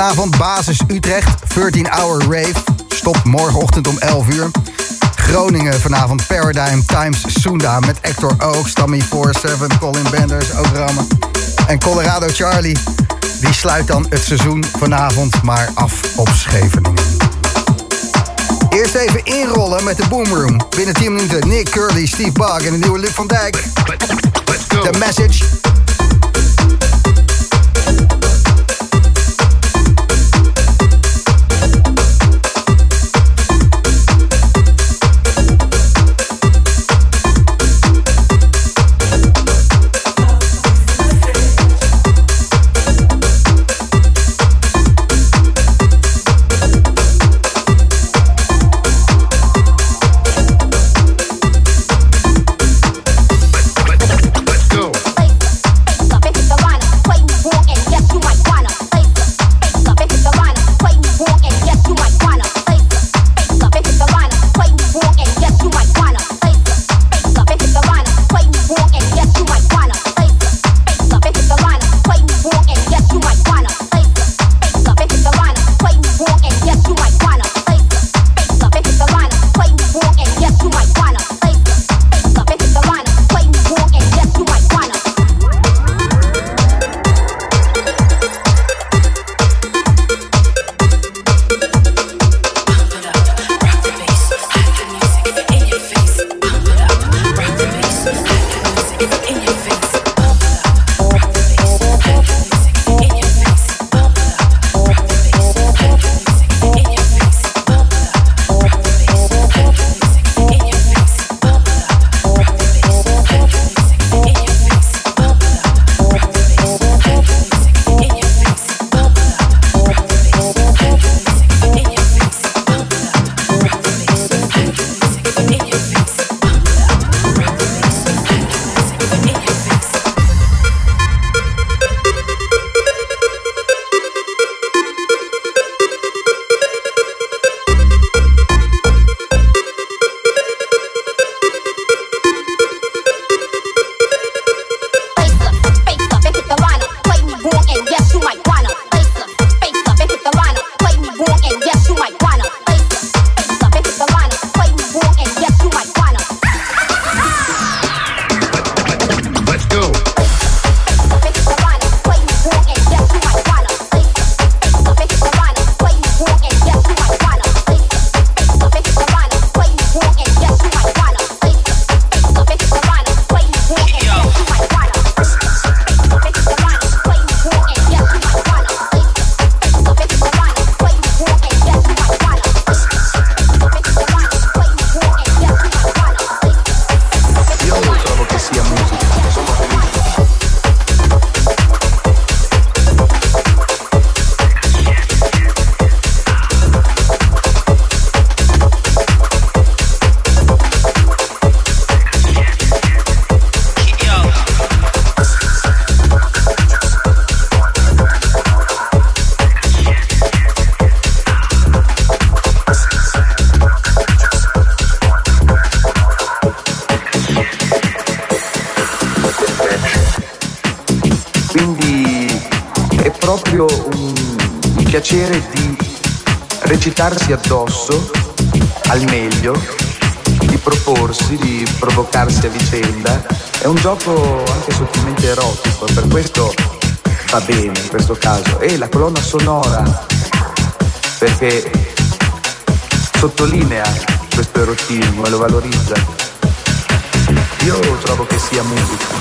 Vanavond basis Utrecht. 13 hour rave. Stop morgenochtend om 11 uur. Groningen vanavond Paradigm Times Sunda met Hector Oaks, Tammy 47, Colin Benders, ook rammen. En Colorado Charlie, die sluit dan het seizoen vanavond maar af op Scheveningen. Eerst even inrollen met de Boomroom. Binnen 10 minuten Nick Curly, Steve Bug en de nieuwe Luc van Dijk. The Message. Addosso al meglio, di proporsi, di provocarsi a vicenda. È un gioco anche sottilmente erotico per questo va bene in questo caso. E la colonna sonora, perché sottolinea questo erotismo e lo valorizza. Io trovo che sia musica.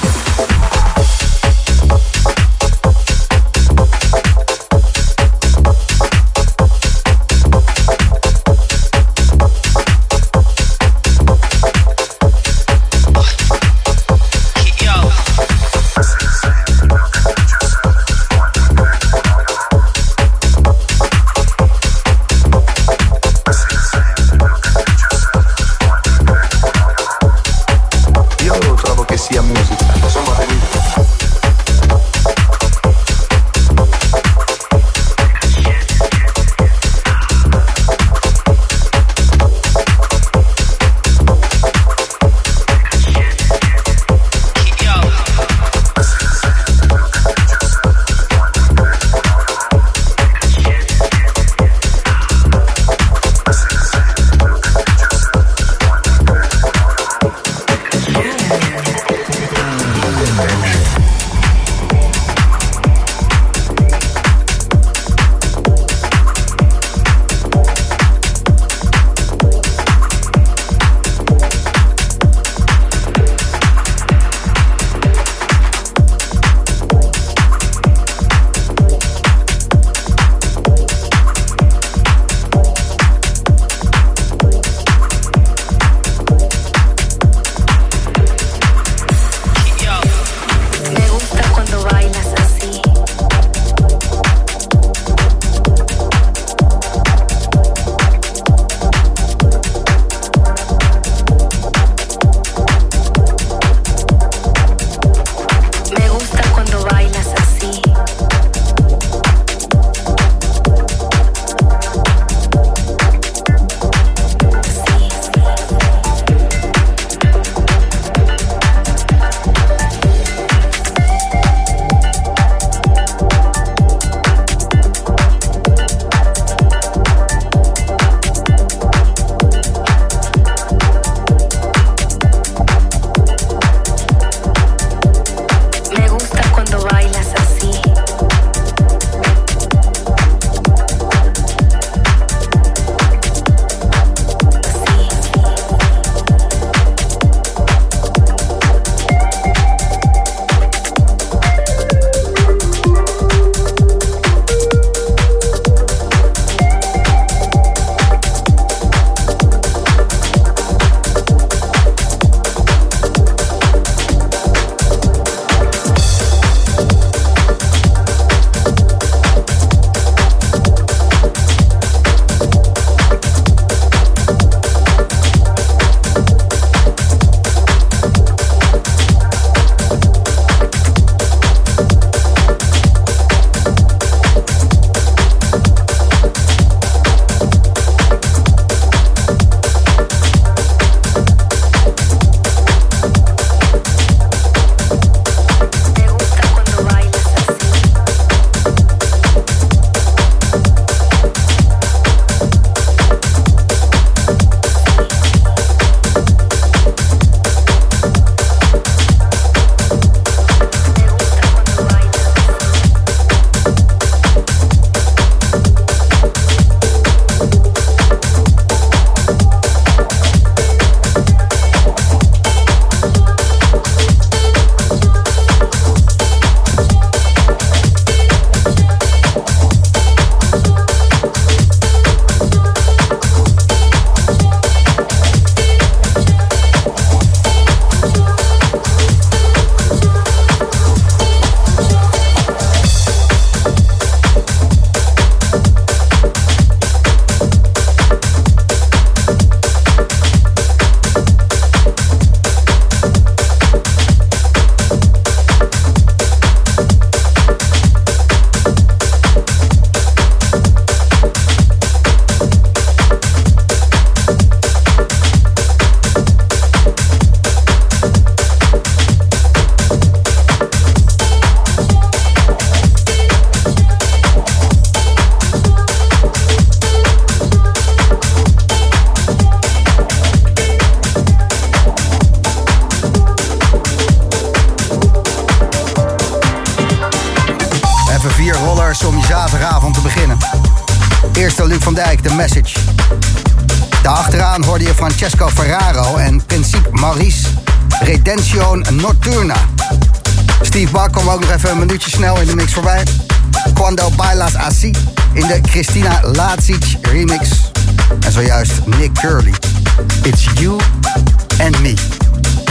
And me.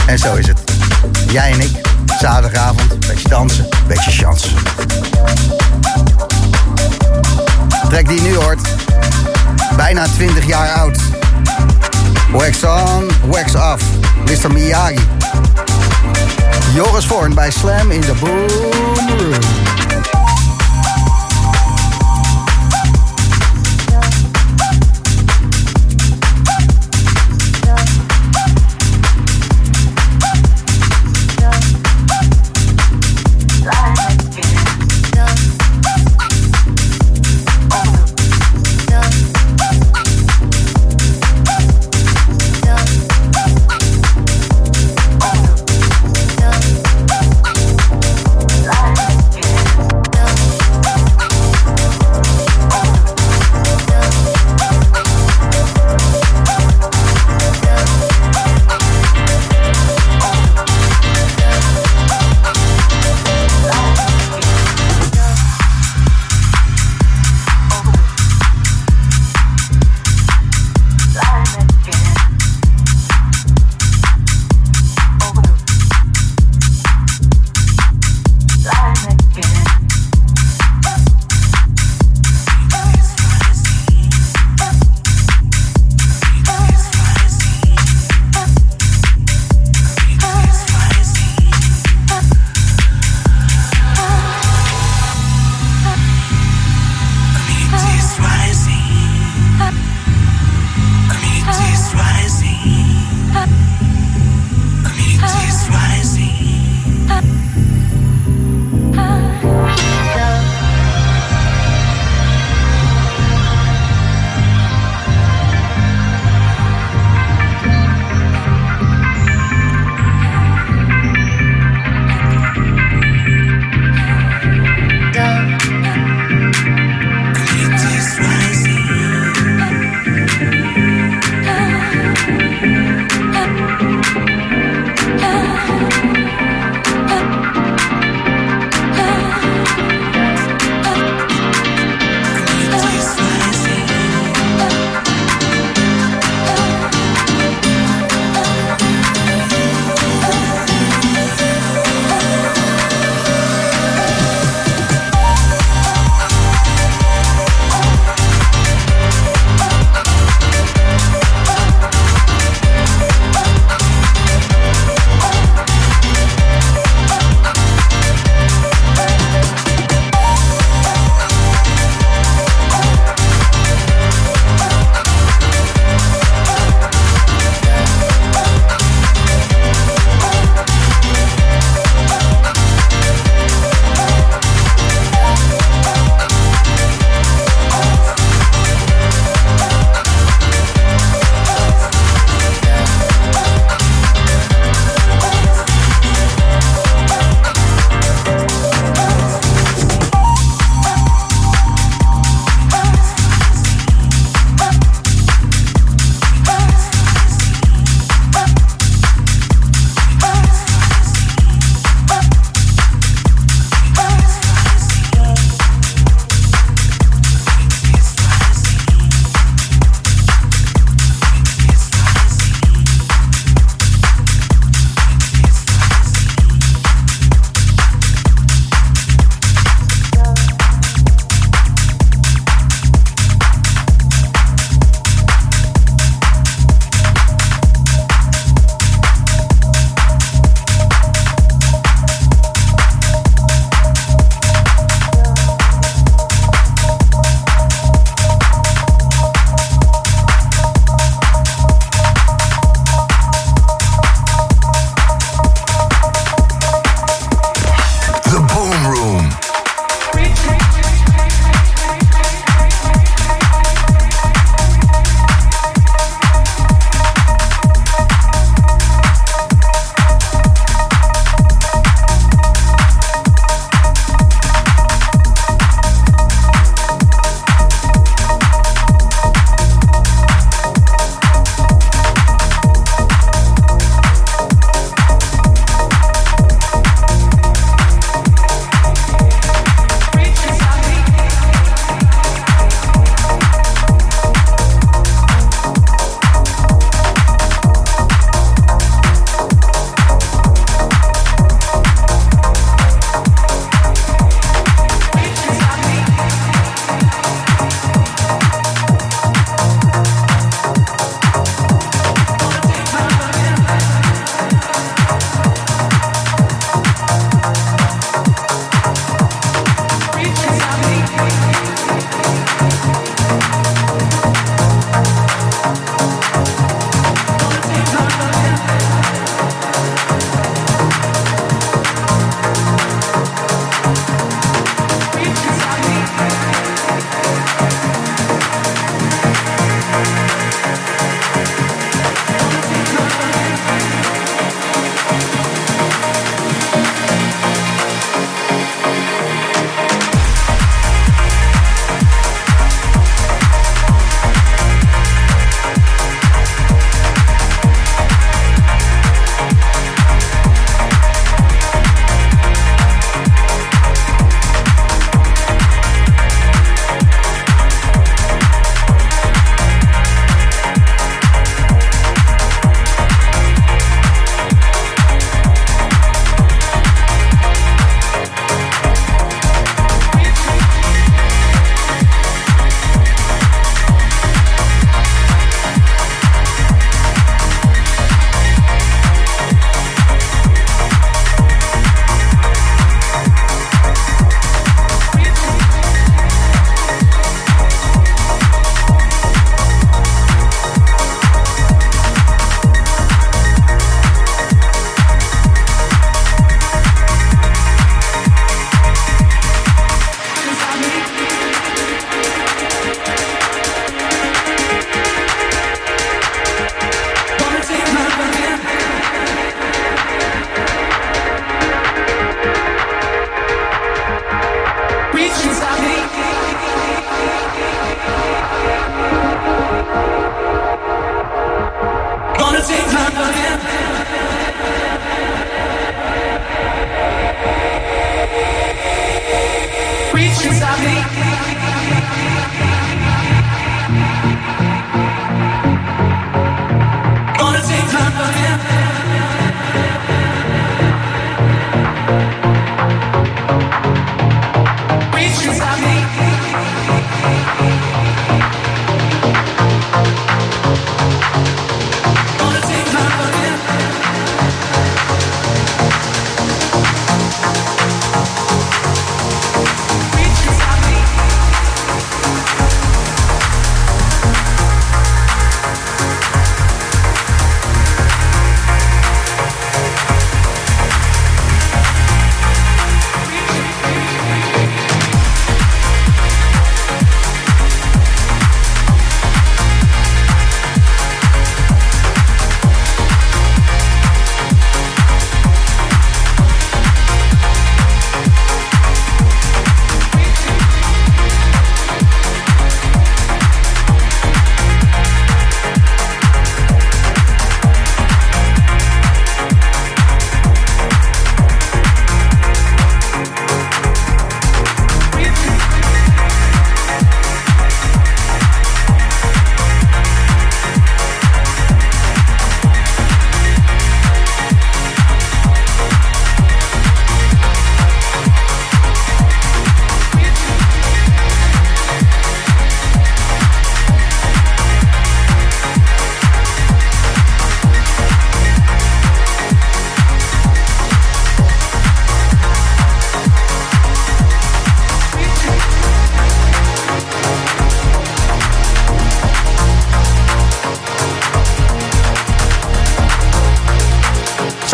En zo is het. Jij en ik, zaterdagavond, beetje dansen, beetje chance. Trek die nu hoort. Bijna 20 jaar oud. Wax on, wax off. Mr. Miyagi. Joris Voorn bij Slam in de Boom Room.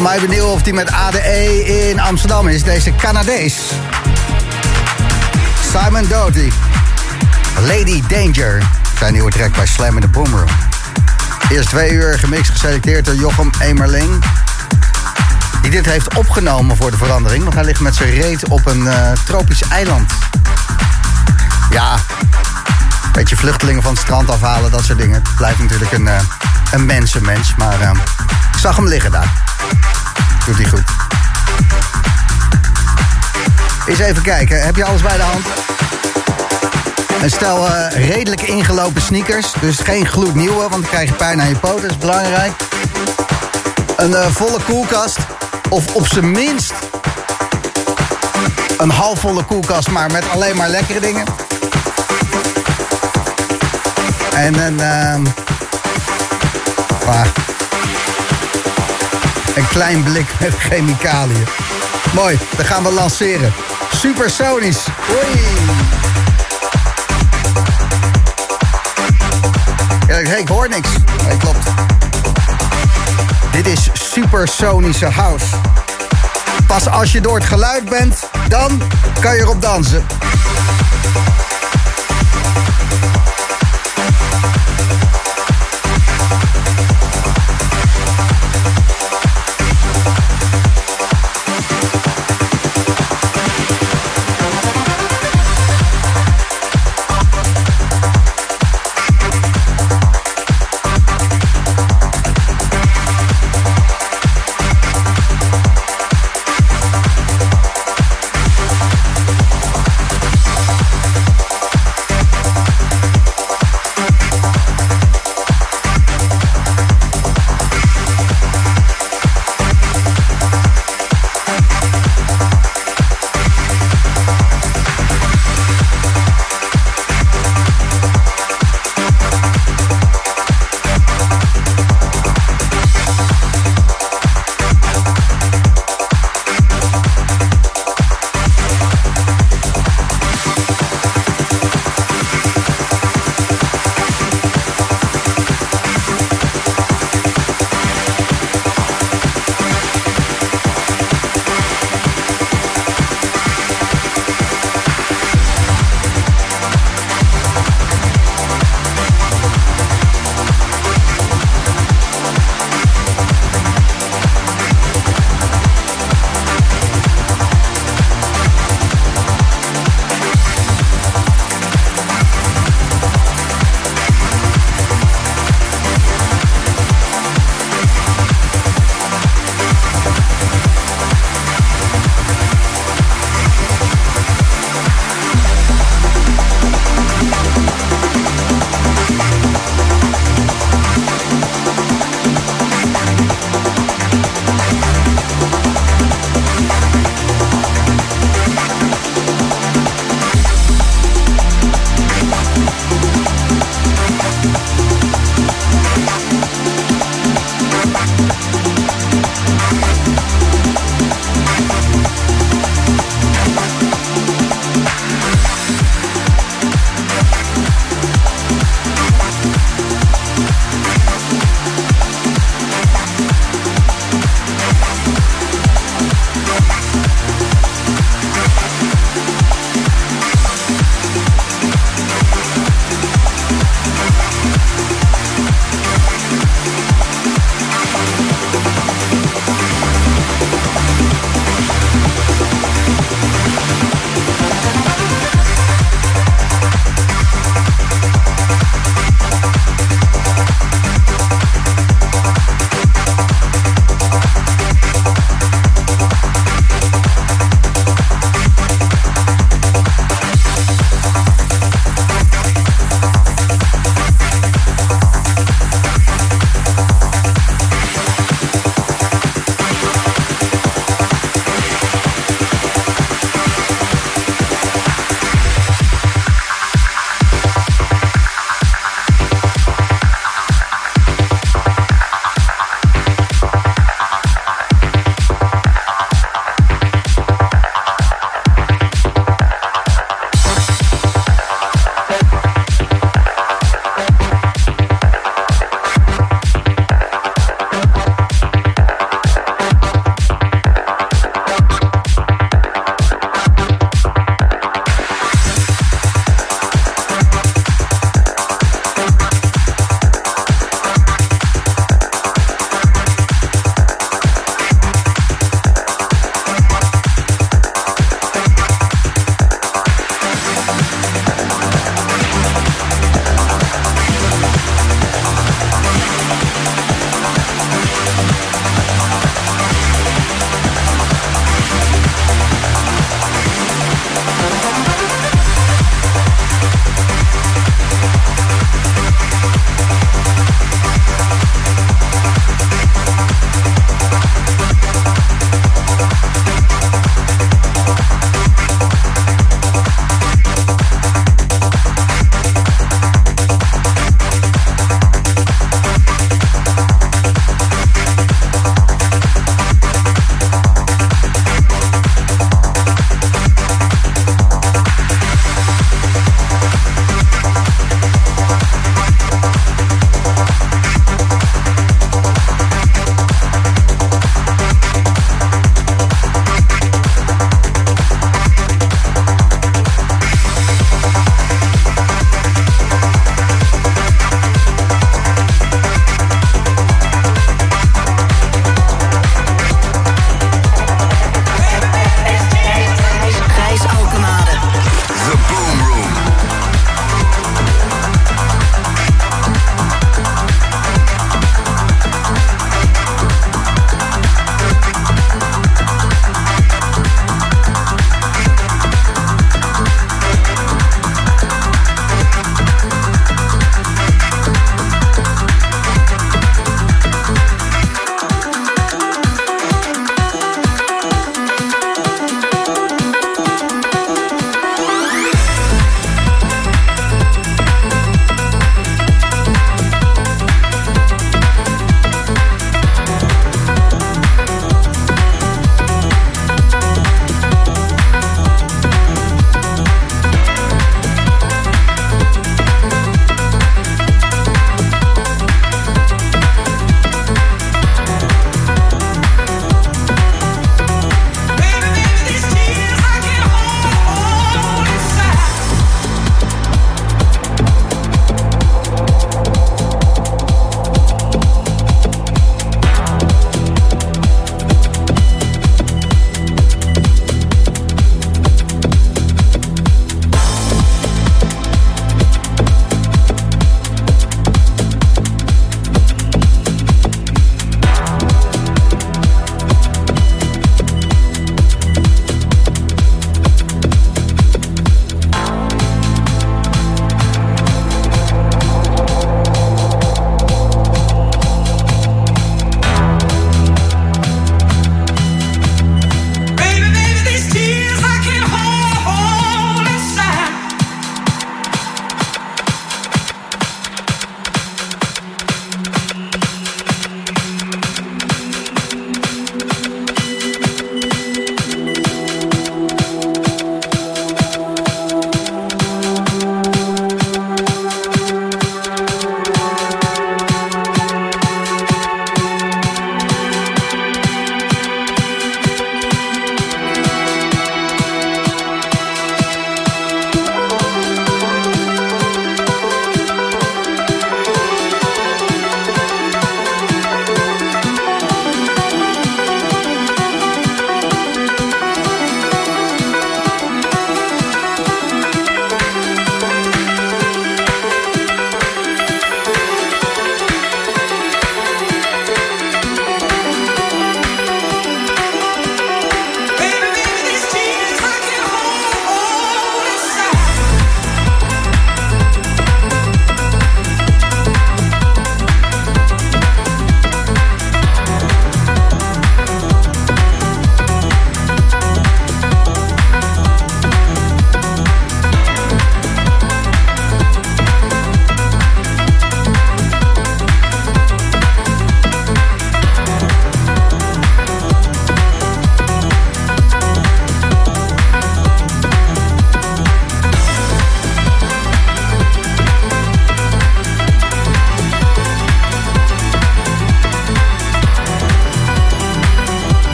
Zal mij benieuwen of die met ADE in Amsterdam is. Deze Canadees. Simon Doty. Lady Danger. Zijn nieuwe track bij Slam in the Boomroom. Eerst twee uur gemixt geselecteerd door Jochem Emerling. Die dit heeft opgenomen voor de verandering. Want hij ligt met zijn reet op een uh, tropisch eiland. Ja, beetje vluchtelingen van het strand afhalen, dat soort dingen. Het blijft natuurlijk een, uh, een mensenmens. Maar uh, ik zag hem liggen daar. Doet hij goed. Eens even kijken, heb je alles bij de hand? Een stel uh, redelijk ingelopen sneakers. Dus geen gloednieuwe, want dan krijg je pijn aan je poten. Dat is belangrijk. Een uh, volle koelkast. Of op zijn minst... een halfvolle koelkast, maar met alleen maar lekkere dingen. En een... Uh, een klein blik met chemicaliën. Mooi, dat gaan we lanceren. Supersonisch. Oei. Ja, ik hoor niks. Nee, klopt. Dit is supersonische house. Pas als je door het geluid bent, dan kan je erop dansen.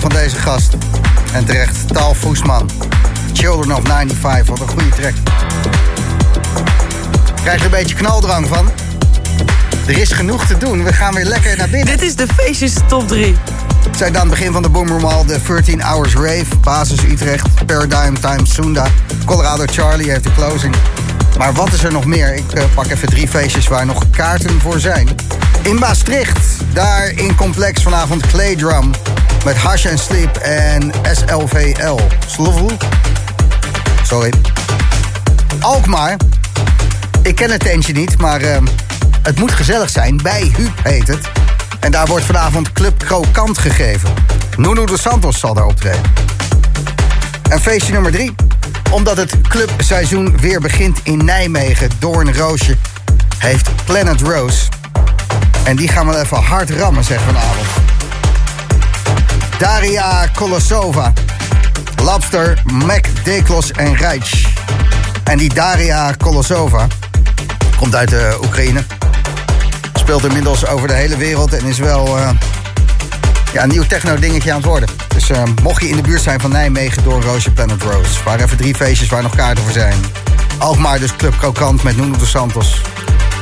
Fan van deze gast. En terecht, Taal Voesman. Children of 95, wat een goede track. Krijg je een beetje knaldrang van? Er is genoeg te doen, we gaan weer lekker naar binnen. Dit is de feestjes top 3. Zijn dan begin van de Boomroom al de 13 Hours Rave, Basis Utrecht, Paradigm Time Sunda, Colorado Charlie heeft de closing. Maar wat is er nog meer? Ik uh, pak even drie feestjes waar nog kaarten voor zijn. In Maastricht, daar in Complex vanavond Clay Drum met Hash and Sleep en SLVL. Slovel? Sorry. Alkmaar. Ik ken het tentje niet, maar uh, het moet gezellig zijn. Bij Huub heet het. En daar wordt vanavond Club Krokant gegeven. Nuno de Santos zal daar optreden. En feestje nummer drie. Omdat het clubseizoen weer begint in Nijmegen. Doorn Roosje heeft Planet Rose. En die gaan we even hard rammen, zeg vanavond. Daria Kolosova. Labster, Mac, Deklos en Rijtsch. En die Daria Kolosova komt uit de Oekraïne speelt inmiddels over de hele wereld en is wel uh, ja, een nieuw techno-dingetje aan het worden. Dus uh, mocht je in de buurt zijn van Nijmegen door Roosje Planet Rose. Waar even drie feestjes waar nog kaarten voor zijn. Alkmaar dus Club Krokant met Nuno de Santos.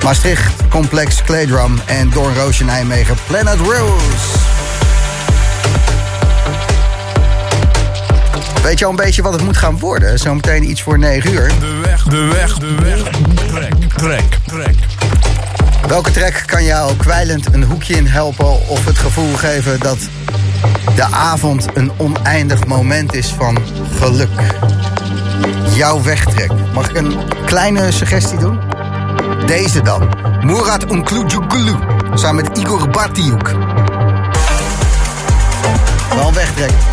Maastricht, Complex, Claydrum en Doorn Roosje Nijmegen Planet Rose. Weet je al een beetje wat het moet gaan worden? Zometeen iets voor 9 uur. De weg, de weg, de weg. Trek, trek, trek. Welke track kan jou kwijlend een hoekje in helpen of het gevoel geven dat de avond een oneindig moment is van geluk? Jouw wegtrek. Mag ik een kleine suggestie doen? Deze dan. Murat Unklujugulu. Samen met Igor Batiuk. Wel een wegtrek.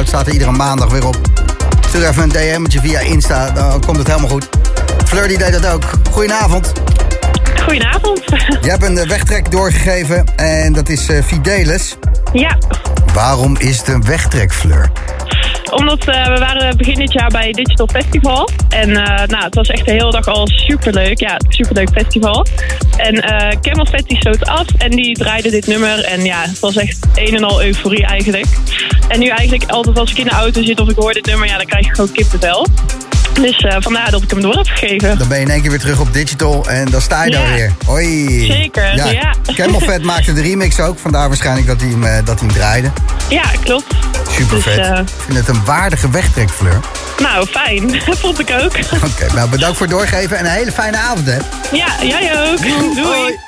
Via Soundcloud. Staat er iedere maandag weer op. Stuur even een DM'tje via Insta, dan komt het helemaal goed. Fleur die deed dat ook. Goedenavond. Goedenavond. Je hebt een eh, wegtrek doorgegeven en dat is uh, Fidelis. Ja. Waarom is het een wegtrek, Fleur? Omdat uh, we waren begin dit jaar bij Digital Festival. En uh, nou, het was echt de hele dag al superleuk. Ja, superleuk festival. En uh, Camel Fett stoot af en die draaide dit nummer. En ja, het was echt een en al euforie eigenlijk. En nu eigenlijk altijd als ik in de auto zit of ik hoor dit nummer, ja, dan krijg ik gewoon kippenvel. Dus uh, vandaar dat ik hem door heb gegeven. Dan ben je in één keer weer terug op digital en dan sta je daar weer. Hoi. Zeker, ja. ja. Camel Fat maakte de remix ook, vandaar waarschijnlijk dat hij hem, uh, dat hij hem draaide. Ja, klopt. Super dus, vet. Uh... Ik vind het een waardige wegtrek, Fleur. Nou, fijn. Vond ik ook. Oké, okay, nou bedankt voor het doorgeven en een hele fijne avond, hè. Ja, jij ook. Doei. Doei.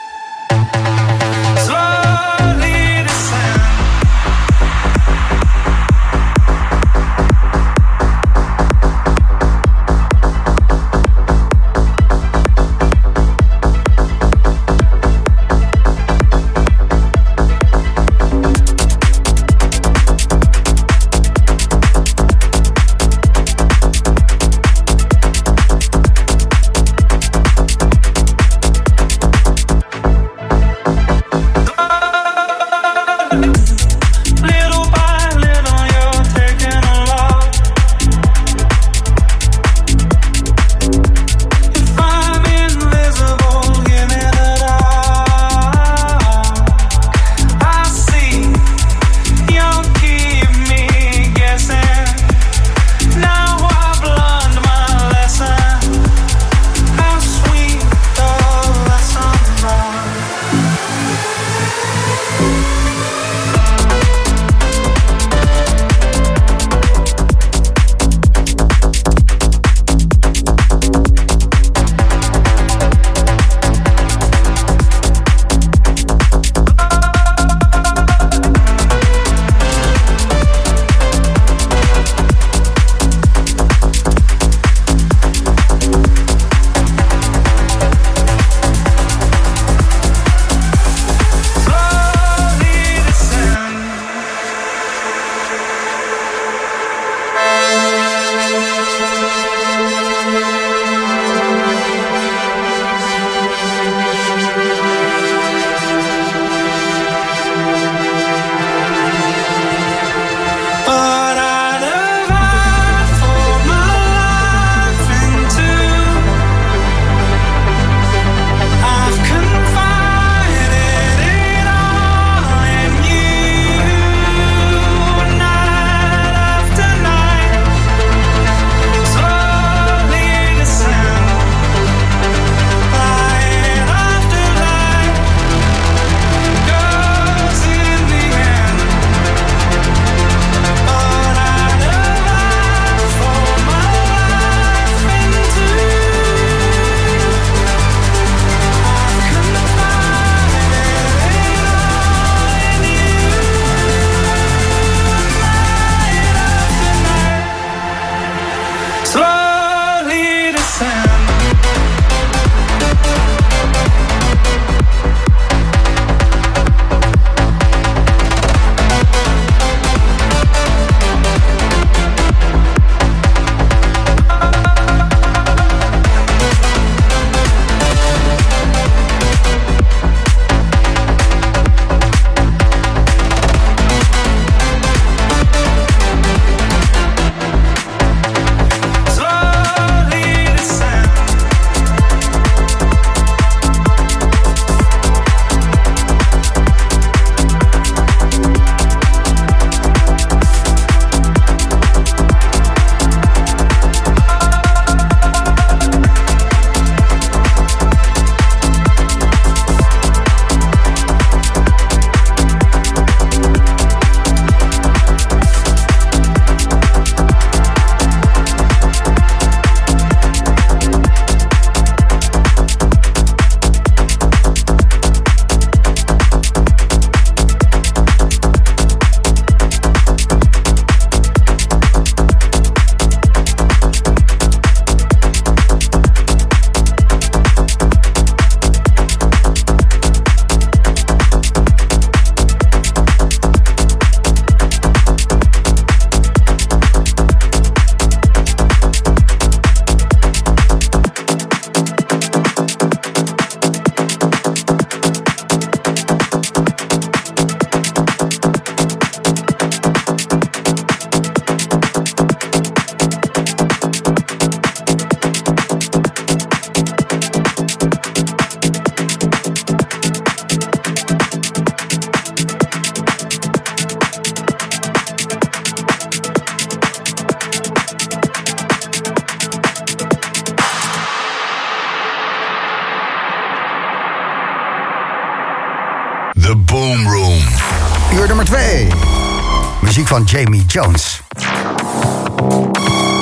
Van Jamie Jones.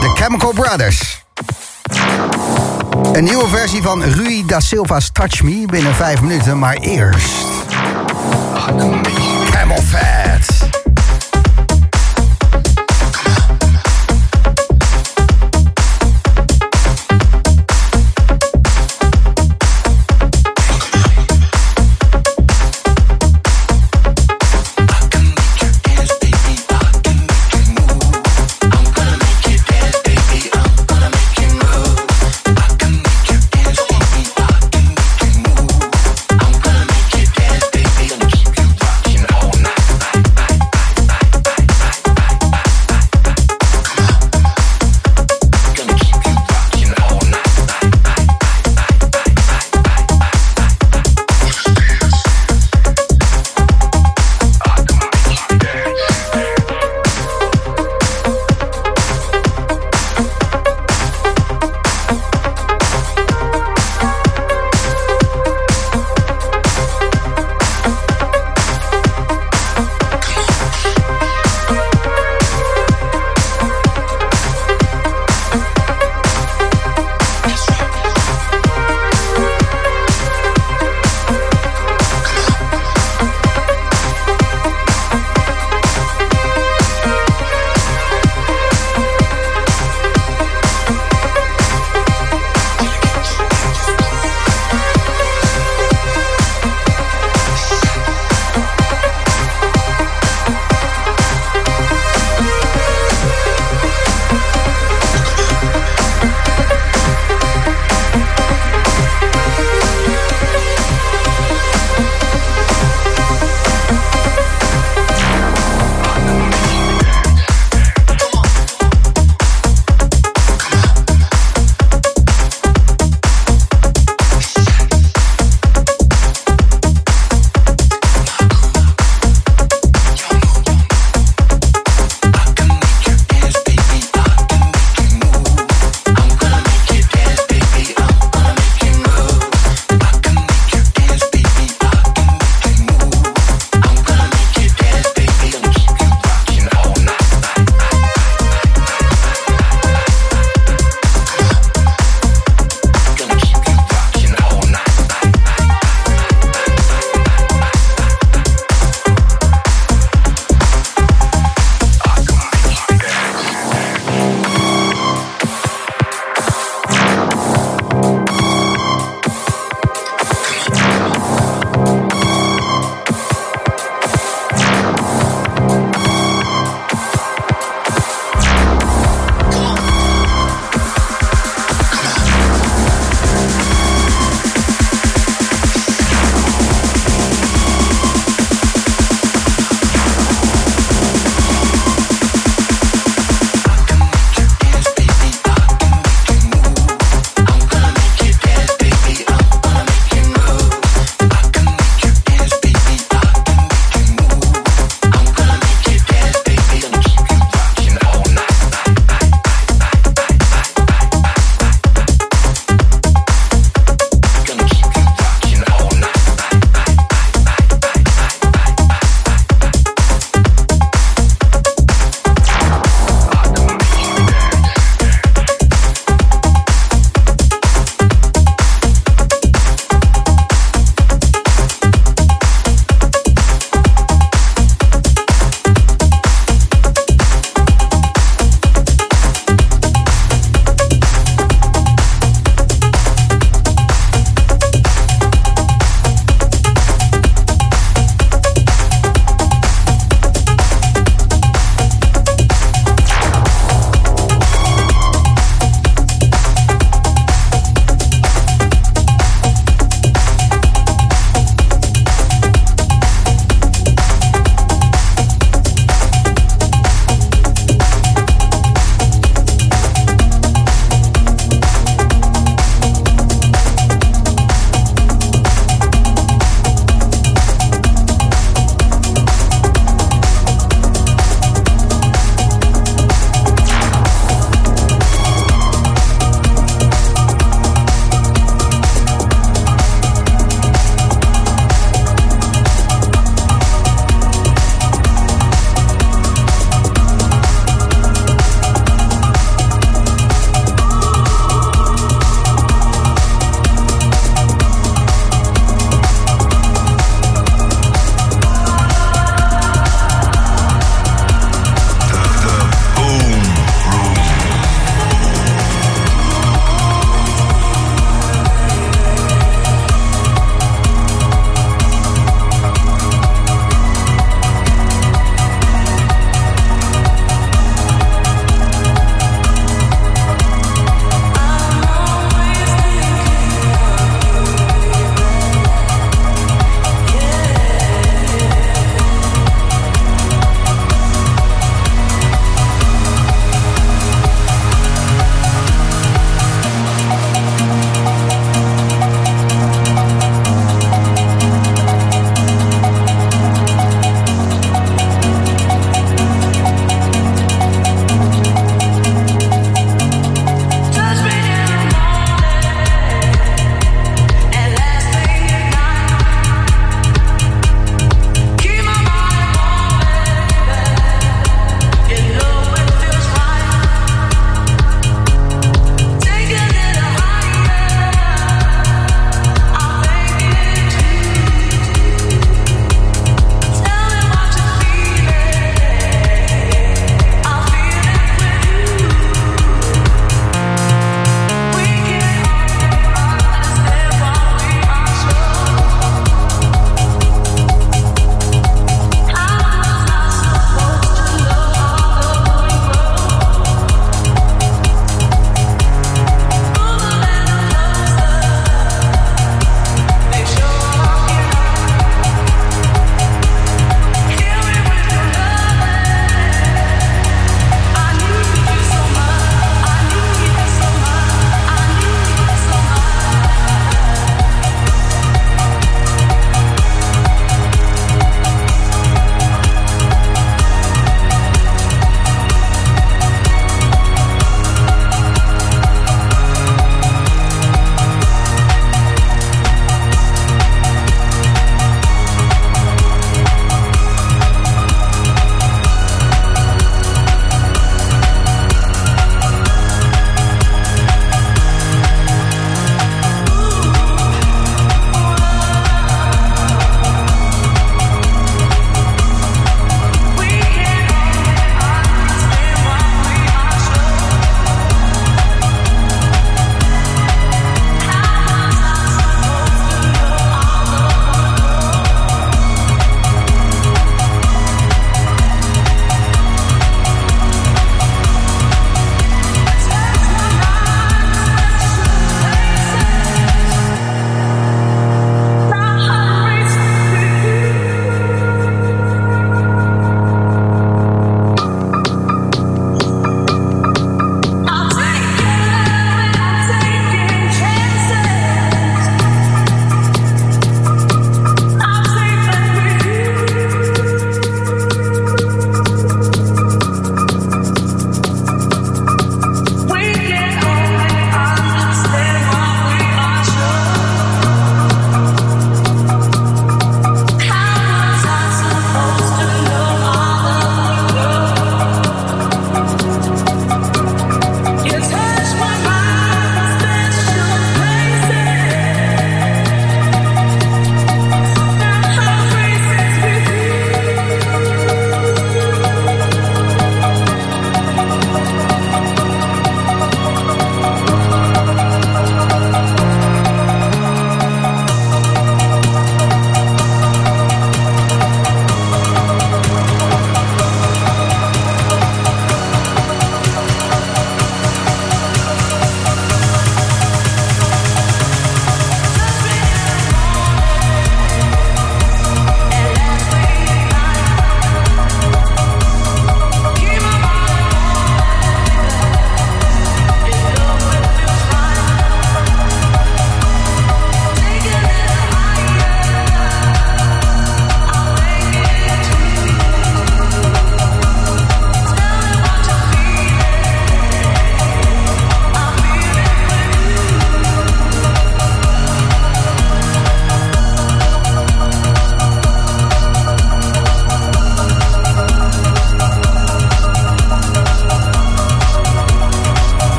The Chemical Brothers. Een nieuwe versie van Rui da Silva's Touch Me binnen 5 minuten, maar eerst... Camel Fat.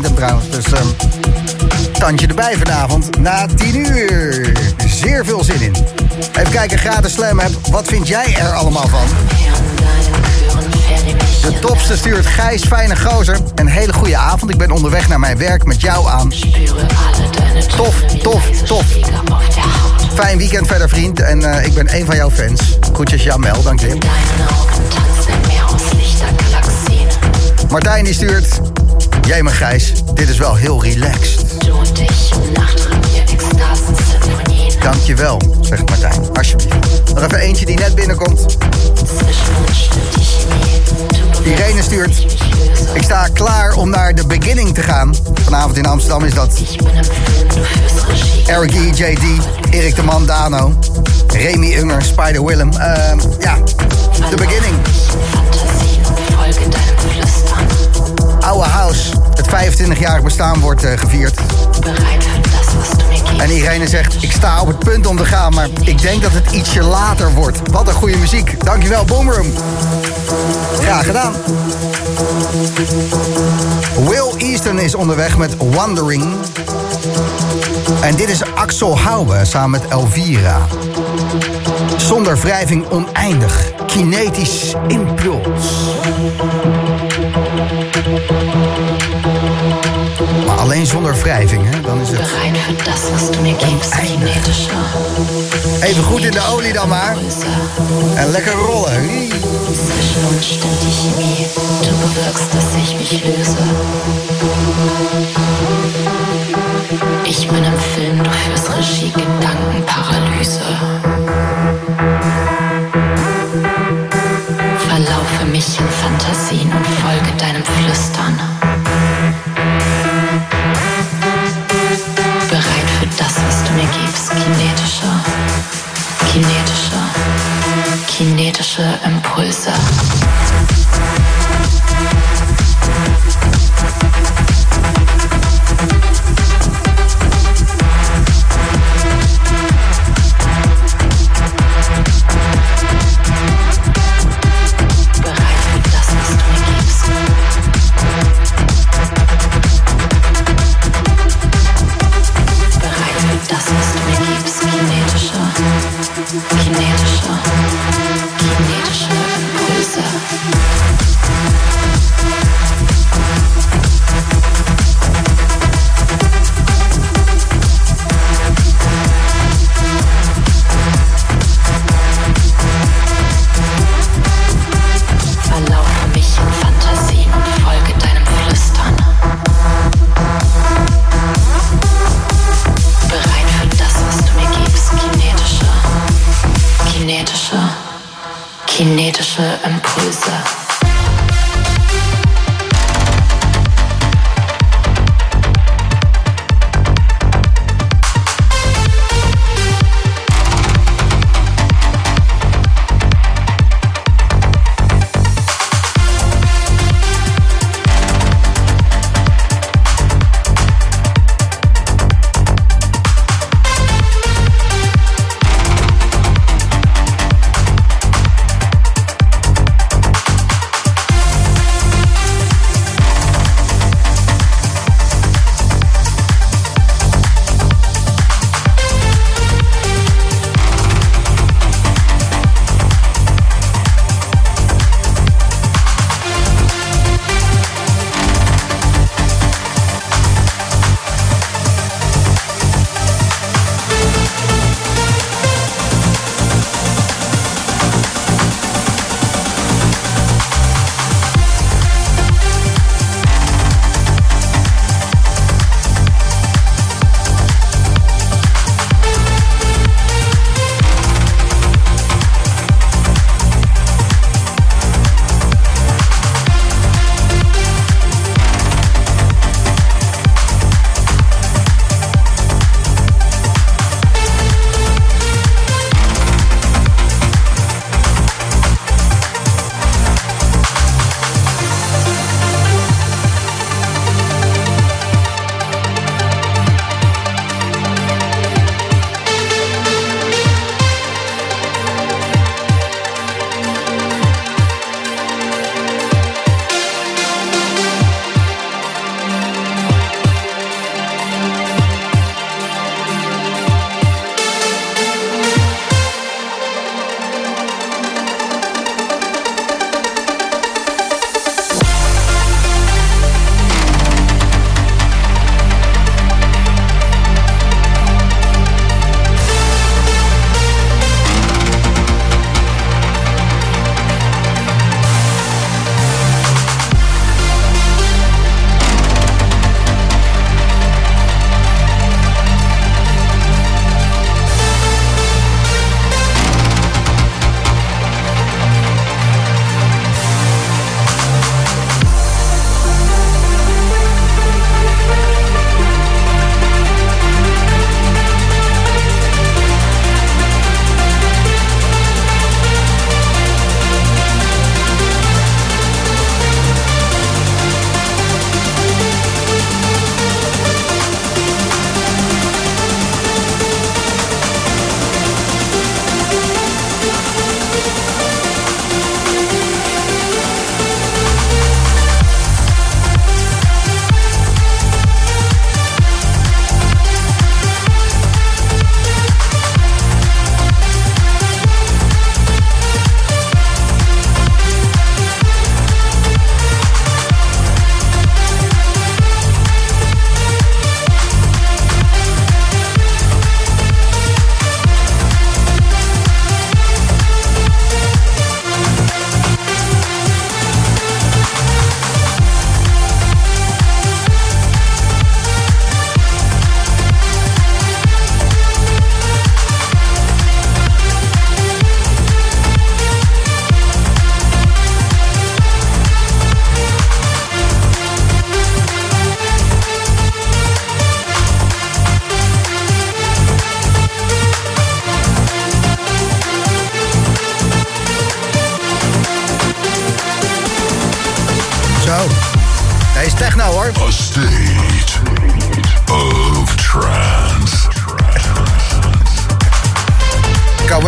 Trouwens. Dus um, tandje erbij vanavond na 10 uur. Zeer veel zin in. Even kijken, gratis slam heb. Wat vind jij er allemaal van? De topste stuurt Gijs Fijne Gozer. Een hele goede avond. Ik ben onderweg naar mijn werk met jou aan. Tof, tof, tof. Fijn weekend verder, vriend. En uh, ik ben een van jouw fans. Groetjes Jamel, dank je. Martijn die stuurt... Jij maar Gijs, dit is wel heel relaxed. Dankjewel, zegt Martijn. Alsjeblieft. Nog even eentje die net binnenkomt. Irene stuurt... Ik sta klaar om naar de beginning te gaan. Vanavond in Amsterdam is dat... Eric E, JD, Erik de Man, Dano... Remy Unger, Spider Willem. Uh, ja, de beginning. Oude House, het 25-jarig bestaan wordt uh, gevierd. En Irene zegt, ik sta op het punt om te gaan, maar ik denk dat het ietsje later wordt. Wat een goede muziek. Dankjewel, Boomroom. Graag gedaan. Will Easton is onderweg met Wandering. En dit is Axel Houwe samen met Elvira. Zonder wrijving oneindig. Kinetisch impuls. Maar alleen zonder wrijving, hè? Dan is het... Even goed in de olie dan maar. En lekker rollen. Zwischenumstände Chemie, du bewirkst, dass ich mich löse. Ich bin im Film, du führst Regie, Gedankenparalyse. Mich in Fantasien und folge deinem Flüstern. Bereit für das, was du mir gibst, kinetische kinetische, kinetische Impulse.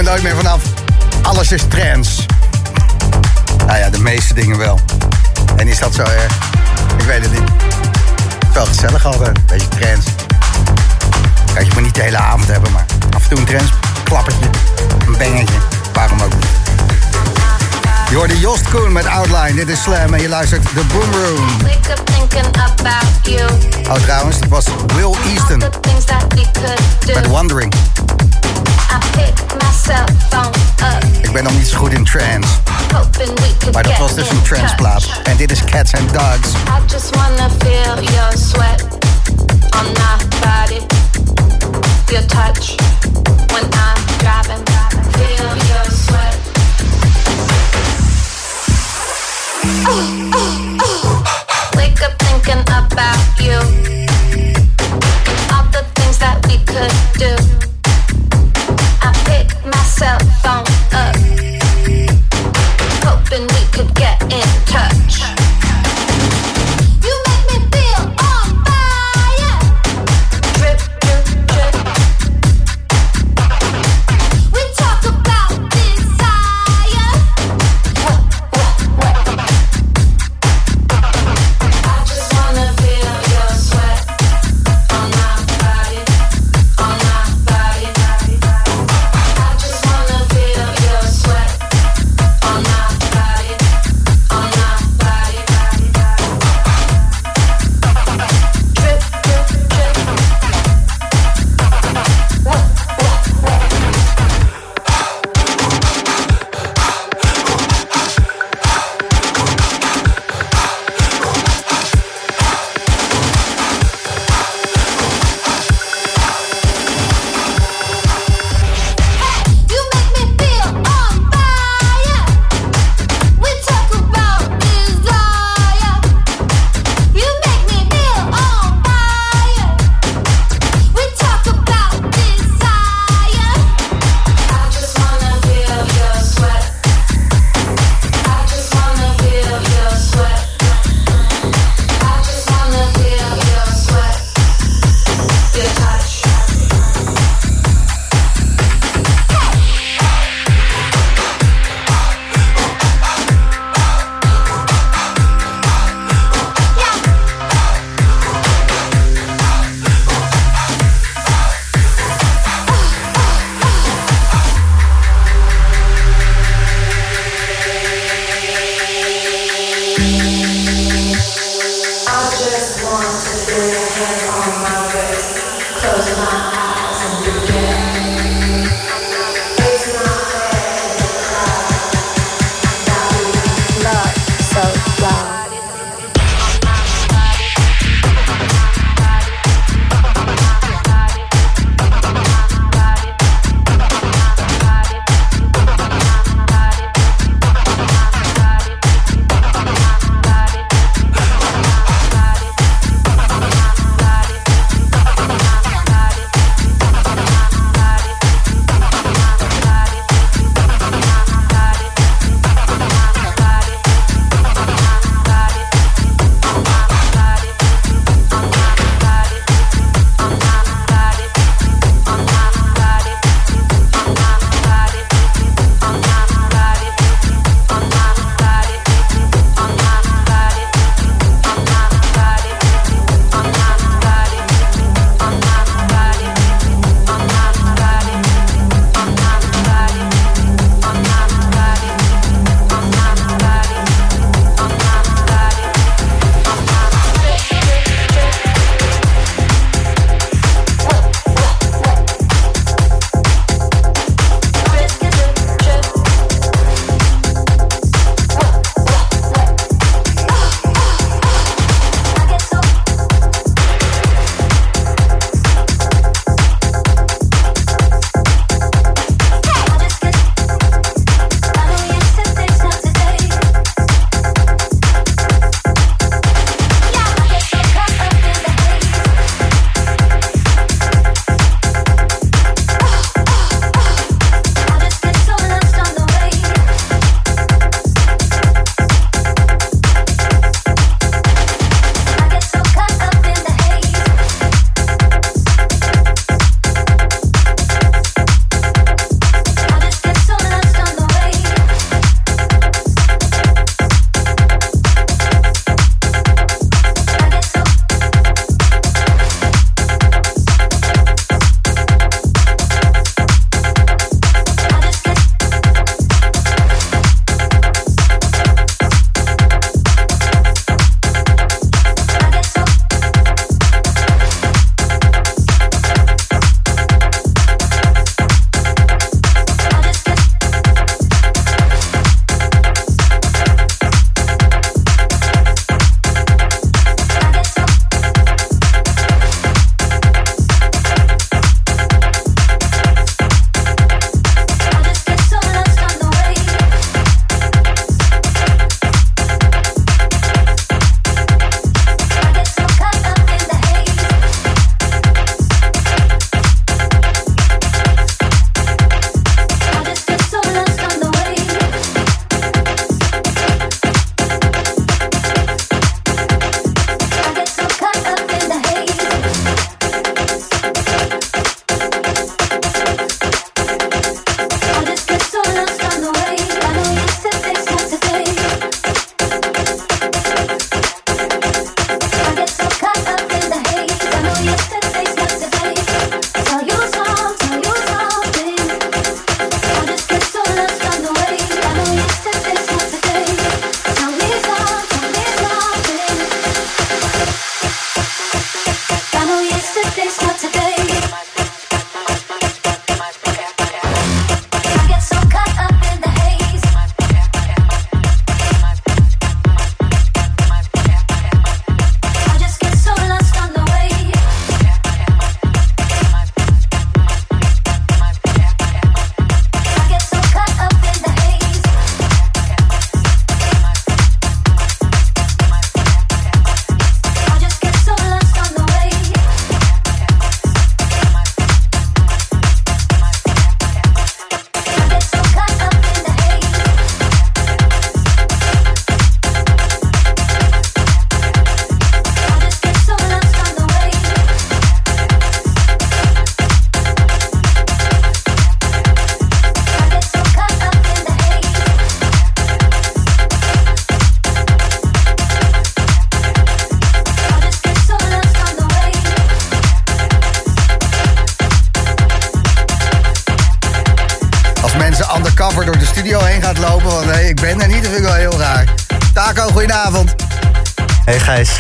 We nooit meer vanaf. Alles is trance. Nou ja, de meeste dingen wel. En is dat zo erg? Ik weet het niet. Wel gezellig altijd. Beetje trance. Kijk, je moet niet de hele avond hebben, maar af en toe een trance. Klappertje. Een bengetje. Waarom ook niet? Je hoorde Jost Koen met Outline. Dit is Slam en je luistert The Boom Room. Oh, trouwens, dat was Will Easton met Wondering. Ik ben nog niet zo goed in trance. Hoping we could Maar dat was dus een trance touch. plaat. En dit is Cats and Dogs. I just wanna feel your sweat on my body. Your touch when I'm driving. Feel your sweat. Oh, oh, oh. Wake up thinking about you. All the things that we could do.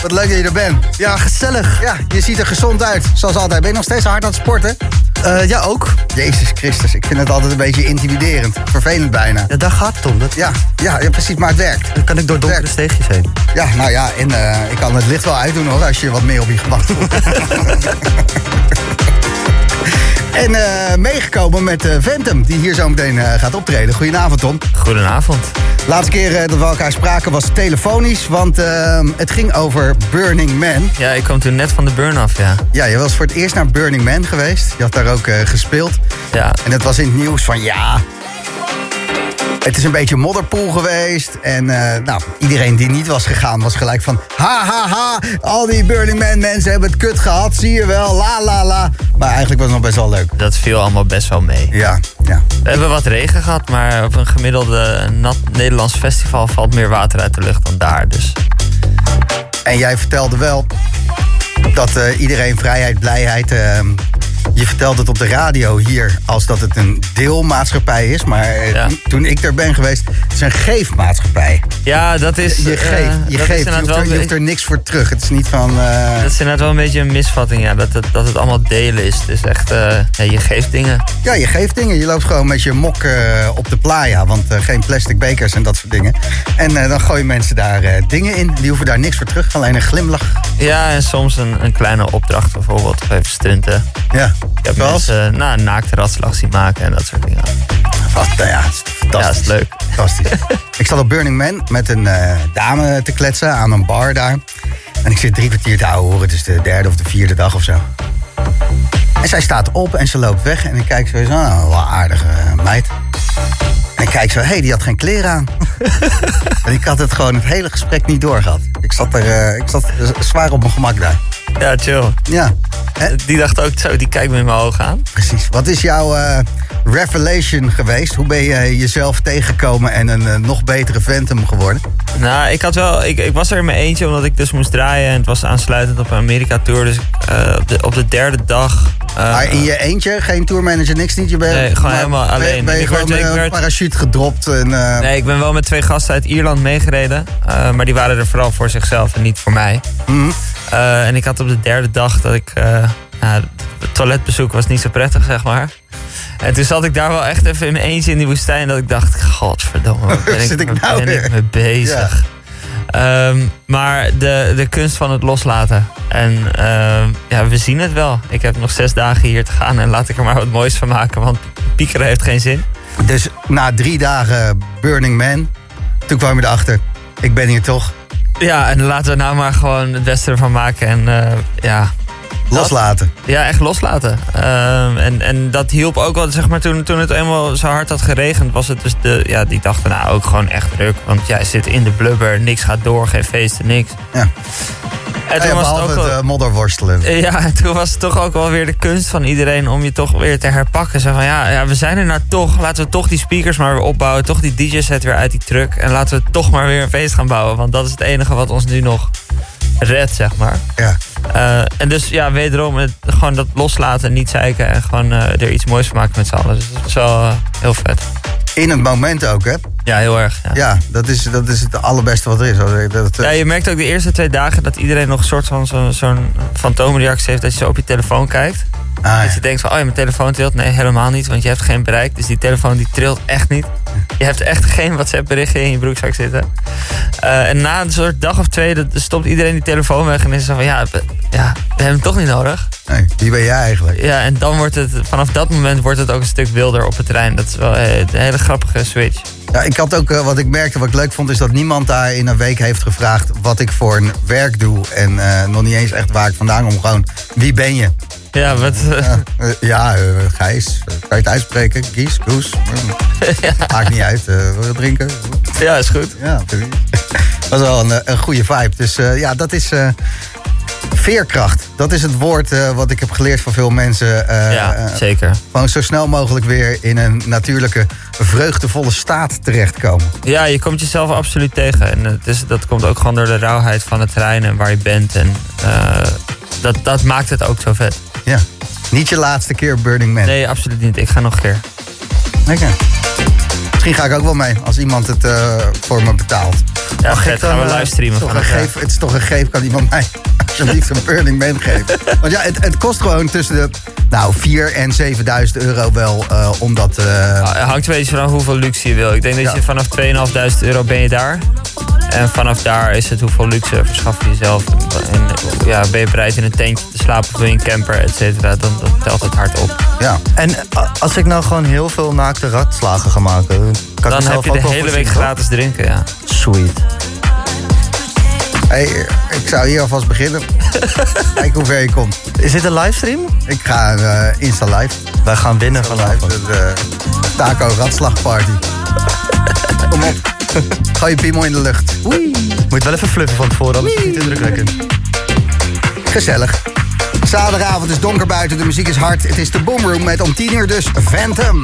Wat leuk dat je er bent. Ja, gezellig. Ja, je ziet er gezond uit. Zoals altijd. Ben je nog steeds hard aan het sporten? Eh, ja, ook. Jezus Christus, ik vind het altijd een beetje intimiderend. Vervelend bijna. Ja, daar gaat het om. Dat, Ja, ja, ja precies, maar het werkt. dan kan ik door donkere Werkt. steegjes heen. Ja, nou ja, en eh, ik kan het licht wel uitdoen hoor, als je wat meer op je gemak voelt. en eh, meegekomen met eh Ventum, die hier zo meteen eh, gaat optreden. Goedenavond, Tom. Goedenavond. Laatste keer eh, dat we elkaar spraken was telefonisch, want eh, het ging over Burning Man. Ja, ik kwam toen net van de burn-off, ja. Ja, je was voor het eerst naar Burning Man geweest. Je had daar ook eh, gespeeld. Ja, En het was in het nieuws van ja. Het is een beetje modderpoel geweest. En eh, nou, iedereen die niet was gegaan was gelijk van... Ha, ha, ha, al die Burning Man mensen hebben het kut gehad. Zie je wel, la, la, la. Maar eigenlijk was het nog best wel leuk. dat viel allemaal best wel mee. Ja. We hebben wat regen gehad, maar op een gemiddelde nat Nederlands festival valt meer water uit de lucht dan daar. Dus En jij vertelde wel dat eh, iedereen vrijheid, blijheid... eh, je vertelt het op de radio hier als dat het een deelmaatschappij is. Maar eh, Ja. toen ik er ben geweest, het is een geefmaatschappij. Ja, dat is... Je eh, geeft, je geeft. is Je hoeft, wel er, je een hoeft er niks voor terug. Het is niet van... eh, Dat is inderdaad wel een beetje een misvatting, ja. Dat het, dat het allemaal delen is. Dus echt, eh, ja, je geeft dingen. Ja, je geeft dingen. Je loopt gewoon met je mok eh, op de playa. Want eh, geen plastic bekers en dat soort dingen. En eh, dan gooien mensen daar eh, dingen in. Die hoeven daar niks voor terug. Alleen een glimlach. Ja, en soms een, een kleine opdracht bijvoorbeeld. Of even stunten. Ja. Ik heb mensen nou, een naakte ratslag zien maken en dat soort dingen. Wat, nou ja, het is fantastisch. Ja, is leuk. Fantastisch. ik zat op Burning Man met een eh, dame te kletsen aan een bar daar. En ik zit drie kwartier te ouwe horen. Het is de derde of de vierde dag of zo. En zij staat op en ze loopt weg. En ik kijk zo, ah, wel aardige eh, meid. En ik kijk zo, hé, hey, die had geen kleren aan. en ik had het gewoon het hele gesprek niet doorgehad. Ik zat er eh, ik zat zwaar op mijn gemak daar. Ja, chill. Ja? Die dacht ook zo, die kijkt me in mijn ogen aan. precies. Wat is jouw revelation geweest? Hoe ben je jezelf tegengekomen en een eh, nog betere Phantom geworden? Nou, ik had wel. Ik, ik was er in mijn eentje omdat ik dus moest draaien. En het was aansluitend op een Amerika-tour. Dus eh, op, de, op de derde dag. eh, maar in je eentje, geen tourmanager, niks niet? Je bent, Nee, gewoon helemaal ben- alleen. Ben je Ik gewoon werd- ik met een werd- parachute gedropt? En, Nee, ik ben wel met twee gasten uit Ierland meegereden. maar die waren er vooral voor zichzelf en niet voor mij. mhm. En ik had op de derde dag dat ik. nou, het toiletbezoek was niet zo prettig, zeg maar. En toen zat ik daar wel echt even in mijn eentje in die woestijn. Dat ik dacht: Godverdomme, waar ben ik, Zit ik nou ben ik mee bezig? Ehm, maar de, de kunst van het loslaten. En ehm, ja, we zien het wel. Ik heb nog zes dagen hier te gaan en laat ik er maar wat moois van maken. Want piekeren heeft geen zin. Dus na drie dagen Burning Man, toen kwam je erachter, ik ben hier toch. Ja, en laten we nou maar gewoon het beste ervan maken. En eh, ja, Loslaten. Ja, echt loslaten. Ehm, en, en dat hielp ook wel, zeg maar, toen, toen het eenmaal zo hard had geregend, was het dus de, ja, die dachten nou ook gewoon echt druk. Want jij zit in de blubber, niks gaat door, geen feesten, niks. Ja. En Ja, toen was het ook het wel, eh, modderworstelen. ja, en toen was het toch ook wel weer de kunst van iedereen om je toch weer te herpakken. Zo van ja, ja, we zijn er nou toch. Laten we toch die speakers maar weer opbouwen. Toch die DJ-set weer uit die truck. En laten we toch maar weer een feest gaan bouwen. Want dat is het enige wat ons nu nog redt, zeg maar. Ja. Eh, en dus ja, wederom het, gewoon dat loslaten, niet zeiken en gewoon eh, er iets moois van maken met z'n allen. Dus dat is wel eh, heel vet. In het moment ook, hè? Ja, heel erg. Ja. Ja, dat is, dat is het allerbeste wat er is. Dat, dat, Ja, je merkt ook de eerste twee dagen dat iedereen nog een soort van zo- zo'n fantoomreactie heeft. Dat je zo op je telefoon kijkt. Ah, Dat je denkt van, oh ja, mijn telefoon trilt. Nee, helemaal niet, want je hebt geen bereik. Dus die telefoon die trilt echt niet. Je hebt echt geen WhatsApp berichtje in je broekzak zitten. Eh, en na een soort dag of twee dat stopt iedereen die telefoon weg. En is zo van, ja, we, ja, we hebben hem toch niet nodig. Nee, wie ben jij eigenlijk? Ja, en dan wordt het, vanaf dat moment wordt het ook een stuk wilder op het terrein. Dat is wel eh, een hele grappige switch. Ja, ik had ook, eh, wat ik merkte, wat ik leuk vond, is dat niemand daar in een week heeft gevraagd wat ik voor een werk doe. En nog niet eens echt waar ik vandaan kom. Gewoon, wie ben je? Ja, wat, Ja, eh, ja eh, Gijs. Eh, kan je het uitspreken? Gies, Goes? Maakt niet uit. eh, wil je drinken? ja, is goed. Ja. Dat was wel een, eh, een goede vibe. Dus eh, ja, dat is eh, veerkracht. Dat is het woord eh, wat ik heb geleerd van veel mensen. eh, ja, eh, zeker. gewoon zo snel mogelijk weer in een natuurlijke, vreugdevolle staat terechtkomen. Ja, je komt jezelf absoluut tegen. En het is, dat komt ook gewoon door de rauwheid van het terrein en waar je bent. En eh, dat, dat maakt het ook zo vet. Ja. Niet je laatste keer Burning Man. Nee, absoluut niet. Ik ga nog een keer. Lekker. Misschien ga ik ook wel mee als iemand het eh, voor me betaalt. Ja, Mag ik vet, gaan we dan, eh, livestreamen Het is, toch een geef, het is toch een geef, kan iemand mij alsjeblieft een Burning Man geven. Want ja, het, het kost gewoon tussen de nou, 4 en 7000 euro wel eh, om dat... Het hangt een beetje vanaf hoeveel luxe je wil. Ik denk dat Ja. je vanaf 2.500 euro ben je daar. En vanaf daar is het hoeveel luxe verschaf je jezelf. En, ja, ben je bereid in een tentje te slapen of je een camper, et cetera. Dan, dan telt het hard op. ja. En eh, als ik nou gewoon heel veel naakte ratslagen ga maken... kan ik Dan mezelf heb je de hele week gratis drinken, ja. Sweet. Hey, ik zou hier alvast beginnen. Kijk hoe ver je komt. Is dit een livestream? Ik ga eh, Insta live. Wij gaan winnen Live, vanavond. de eh, taco ratslagparty. Kom op. Gooi je piemel in de lucht. Moet wel even fluffen van tevoren, anders is het niet indrukwekkend. Gezellig. Zaterdagavond is donker buiten, de muziek is hard. Het is de Boomroom met om 10 uur dus Phantom.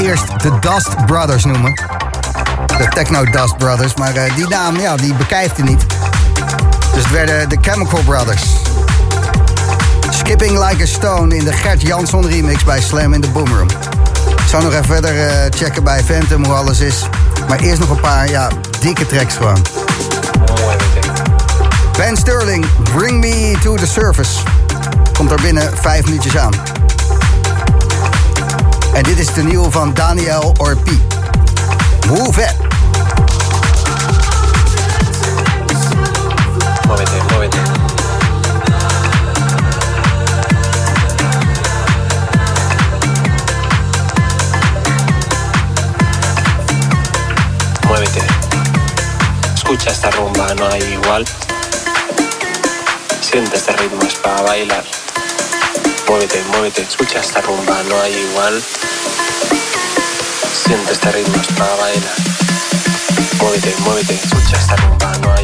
Eerst de Dust Brothers noemen. De Techno Dust Brothers, maar eh, die naam ja, die bekijfde niet. Dus het werden de Chemical Brothers. Skipping Like a Stone in de Gert Jansson remix bij Slam in de Boomroom. Ik zou nog even verder eh, checken bij Phantom hoe alles is. Maar eerst nog een paar, ja, dikke tracks gewoon. Ben Sterling, Bring Me to the Surface. Komt er binnen vijf minuutjes aan. En dit is de nieuwe van Daniel Orpi. Move it. Muévete, muévete. Muévete. Escucha esta rumba, no hay igual. Siente este ritmo, es para bailar. Muévete, muévete, escucha esta rumba, no hay igual. Siente este ritmo, es para bailar. Muévete, muévete, escucha esta rumba, no hay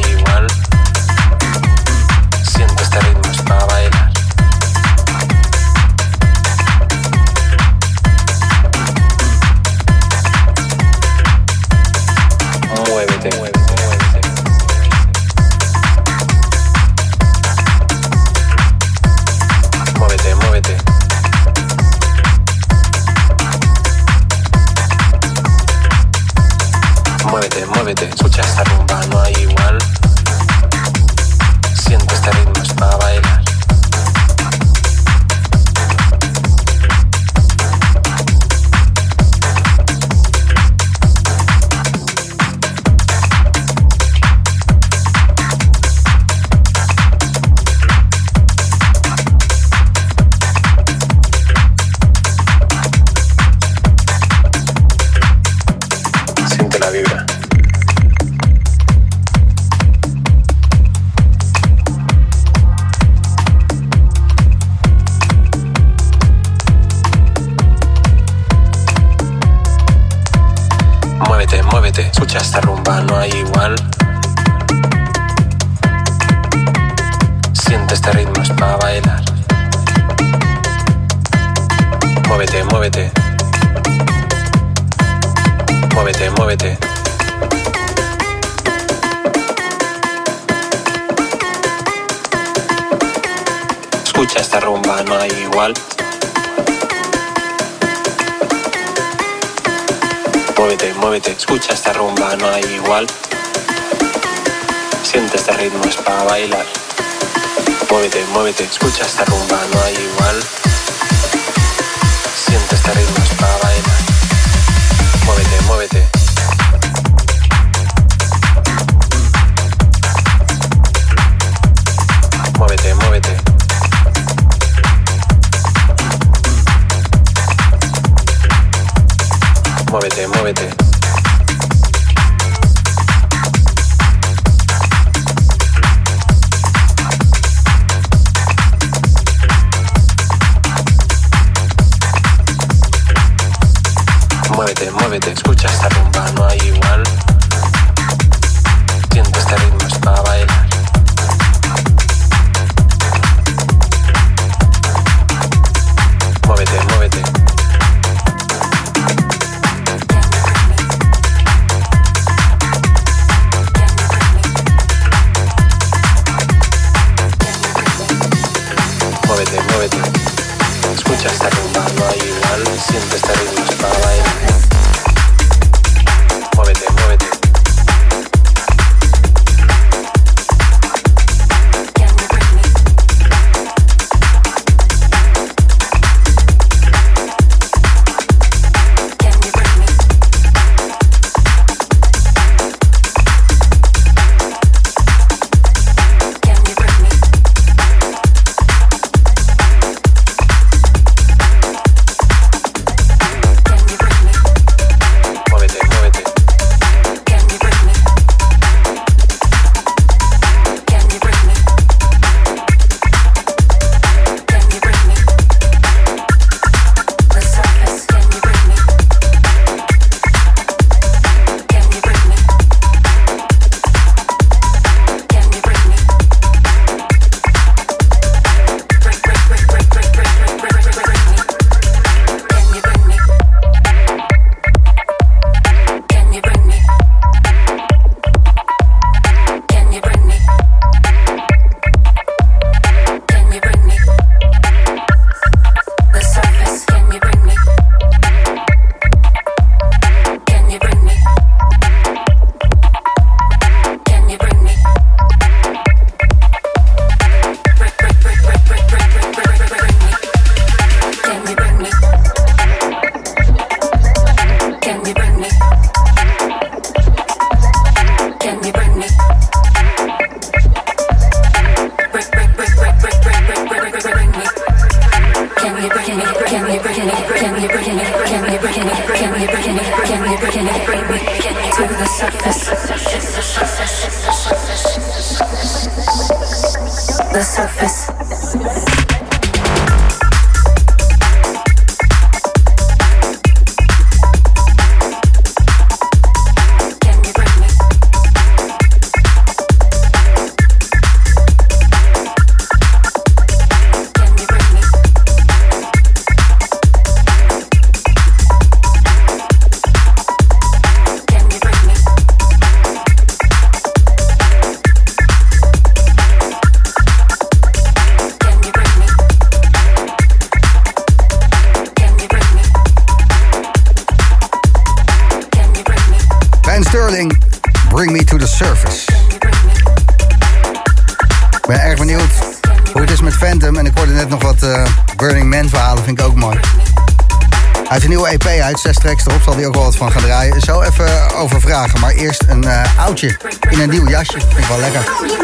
van gaan draaien. Zo even over vragen, maar eerst een eh, oudje in een nieuw jasje. Vind ik wel lekker.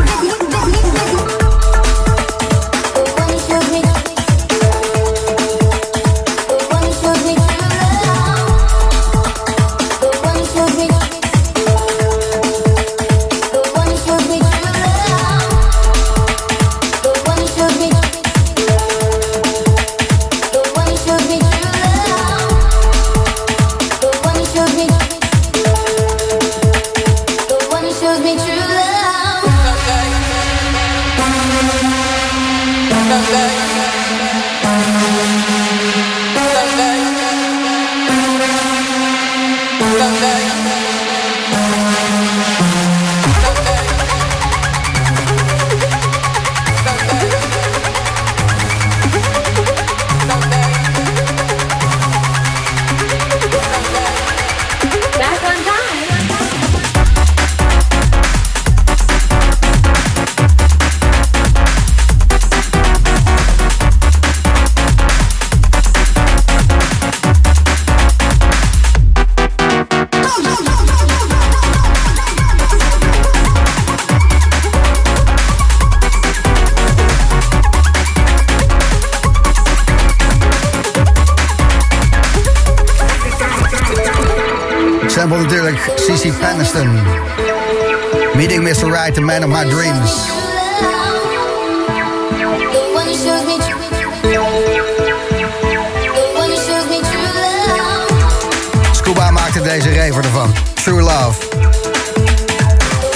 Man of my dreams. Scuba maakte deze raver ervan. True Love.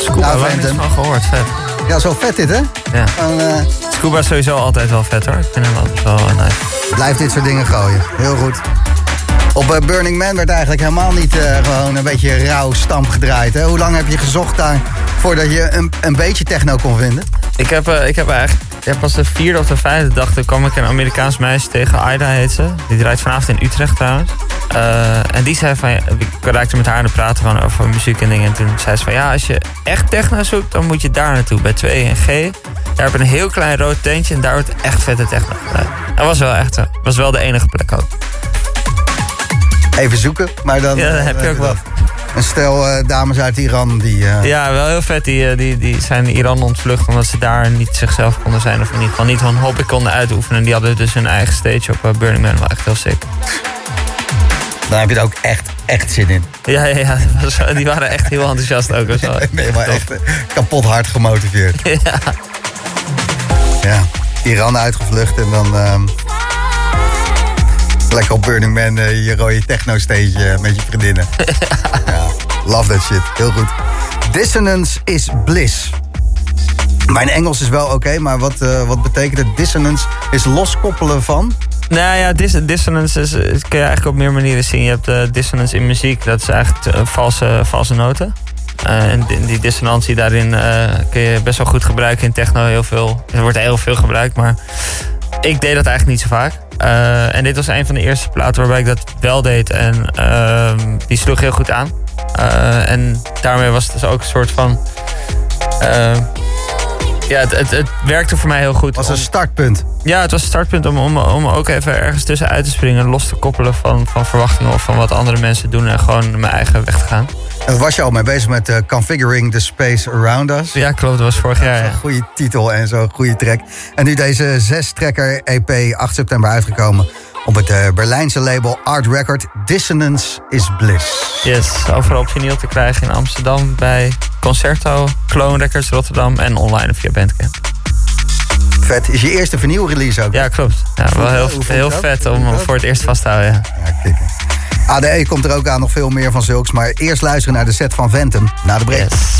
Scuba, Nou, Phantom. van gehoord? Vet. Ja, zo vet dit, hè? Ja. Eh, Scuba is sowieso altijd wel vet hoor. Ik vind hem altijd wel eh, nice. Blijf dit soort dingen gooien. Heel goed. Op eh, Burning Man werd eigenlijk helemaal niet gewoon een beetje rauw stamp gedraaid. Hè? Hoe lang heb je gezocht daar voordat je een, een beetje techno kon vinden? Ik heb, eh, ik heb eigenlijk ja, pas de vierde of de vijfde dag toen kwam ik een Amerikaans meisje tegen. Aida heet ze. Die draait vanavond in Utrecht trouwens. Eh, en die zei van, ik raakte met haar aan het praten van, over muziek en dingen. En toen zei ze van, ja, als je echt techno zoekt, dan moet je daar naartoe. Bij 2 en G. Daar heb je een heel klein rood tentje en daar wordt echt vette techno gedraaid. Dat was wel echt, zo. was wel de enige plek ook. Even zoeken, maar dan... Ja, dat heb je ook wel. Een stel eh, dames uit Iran die... eh, Ja, wel heel vet. Die, eh, die, die zijn Iran ontvlucht omdat ze daar niet zichzelf konden zijn. Of in ieder geval niet hun hobby konden uitoefenen. Die hadden dus hun eigen stage op Burning Man. Wel echt heel sick. Dan heb je er ook echt, echt zin in. Ja, ja, ja. was, die waren echt heel enthousiast ook. Was wel- je maar echt kapot hard gemotiveerd. Ja. Ja, Iran uitgevlucht en dan... ehm, lekker op Burning Man eh, je rode techno-stage eh, met je vriendinnen. ja, love that shit. Heel goed. Dissonance is bliss. Mijn Engels is wel oké, maar wat, eh, wat betekent het? Dissonance is loskoppelen van... Nou ja, dis dissonance is, kun je eigenlijk op meer manieren zien. Je hebt eh, dissonance in muziek, dat is eigenlijk valse, valse noten. En die, die dissonantie daarin kun je best wel goed gebruiken in techno. Heel veel, er wordt heel veel gebruikt, maar ik deed dat eigenlijk niet zo vaak. Eh, en dit was een van de eerste platen waarbij ik dat wel deed. En ehm, die sloeg heel goed aan. Eh, en daarmee was het dus ook een soort van... Ja, het, het, het werkte voor mij heel goed. was een startpunt. Ja, het was een startpunt om, om, om ook even ergens tussenuit te springen. Los te koppelen van, van verwachtingen of van wat andere mensen doen. En gewoon mijn eigen weg te gaan. Was je al mee bezig met eh, Configuring the Space Around Us. Ja, klopt. Dat was vorig jaar. Ja. Goede titel en zo'n goede track. En nu deze zes-trekker EP 8 september uitgekomen op het eh, Berlijnse label Art Record. Dissonance is Bliss. Yes, overal op vinyl te krijgen in Amsterdam bij Concerto, Clone Records Rotterdam en online via Bandcamp. Vet. Is je eerste vinyl release ook? Ja, klopt. Ja, wel heel, heel vet om voor het eerst vast te houden. Ja. Kicken. ADE komt er ook aan, nog veel meer van zulks. Maar eerst luisteren naar de set van Ventum na de break. Yes.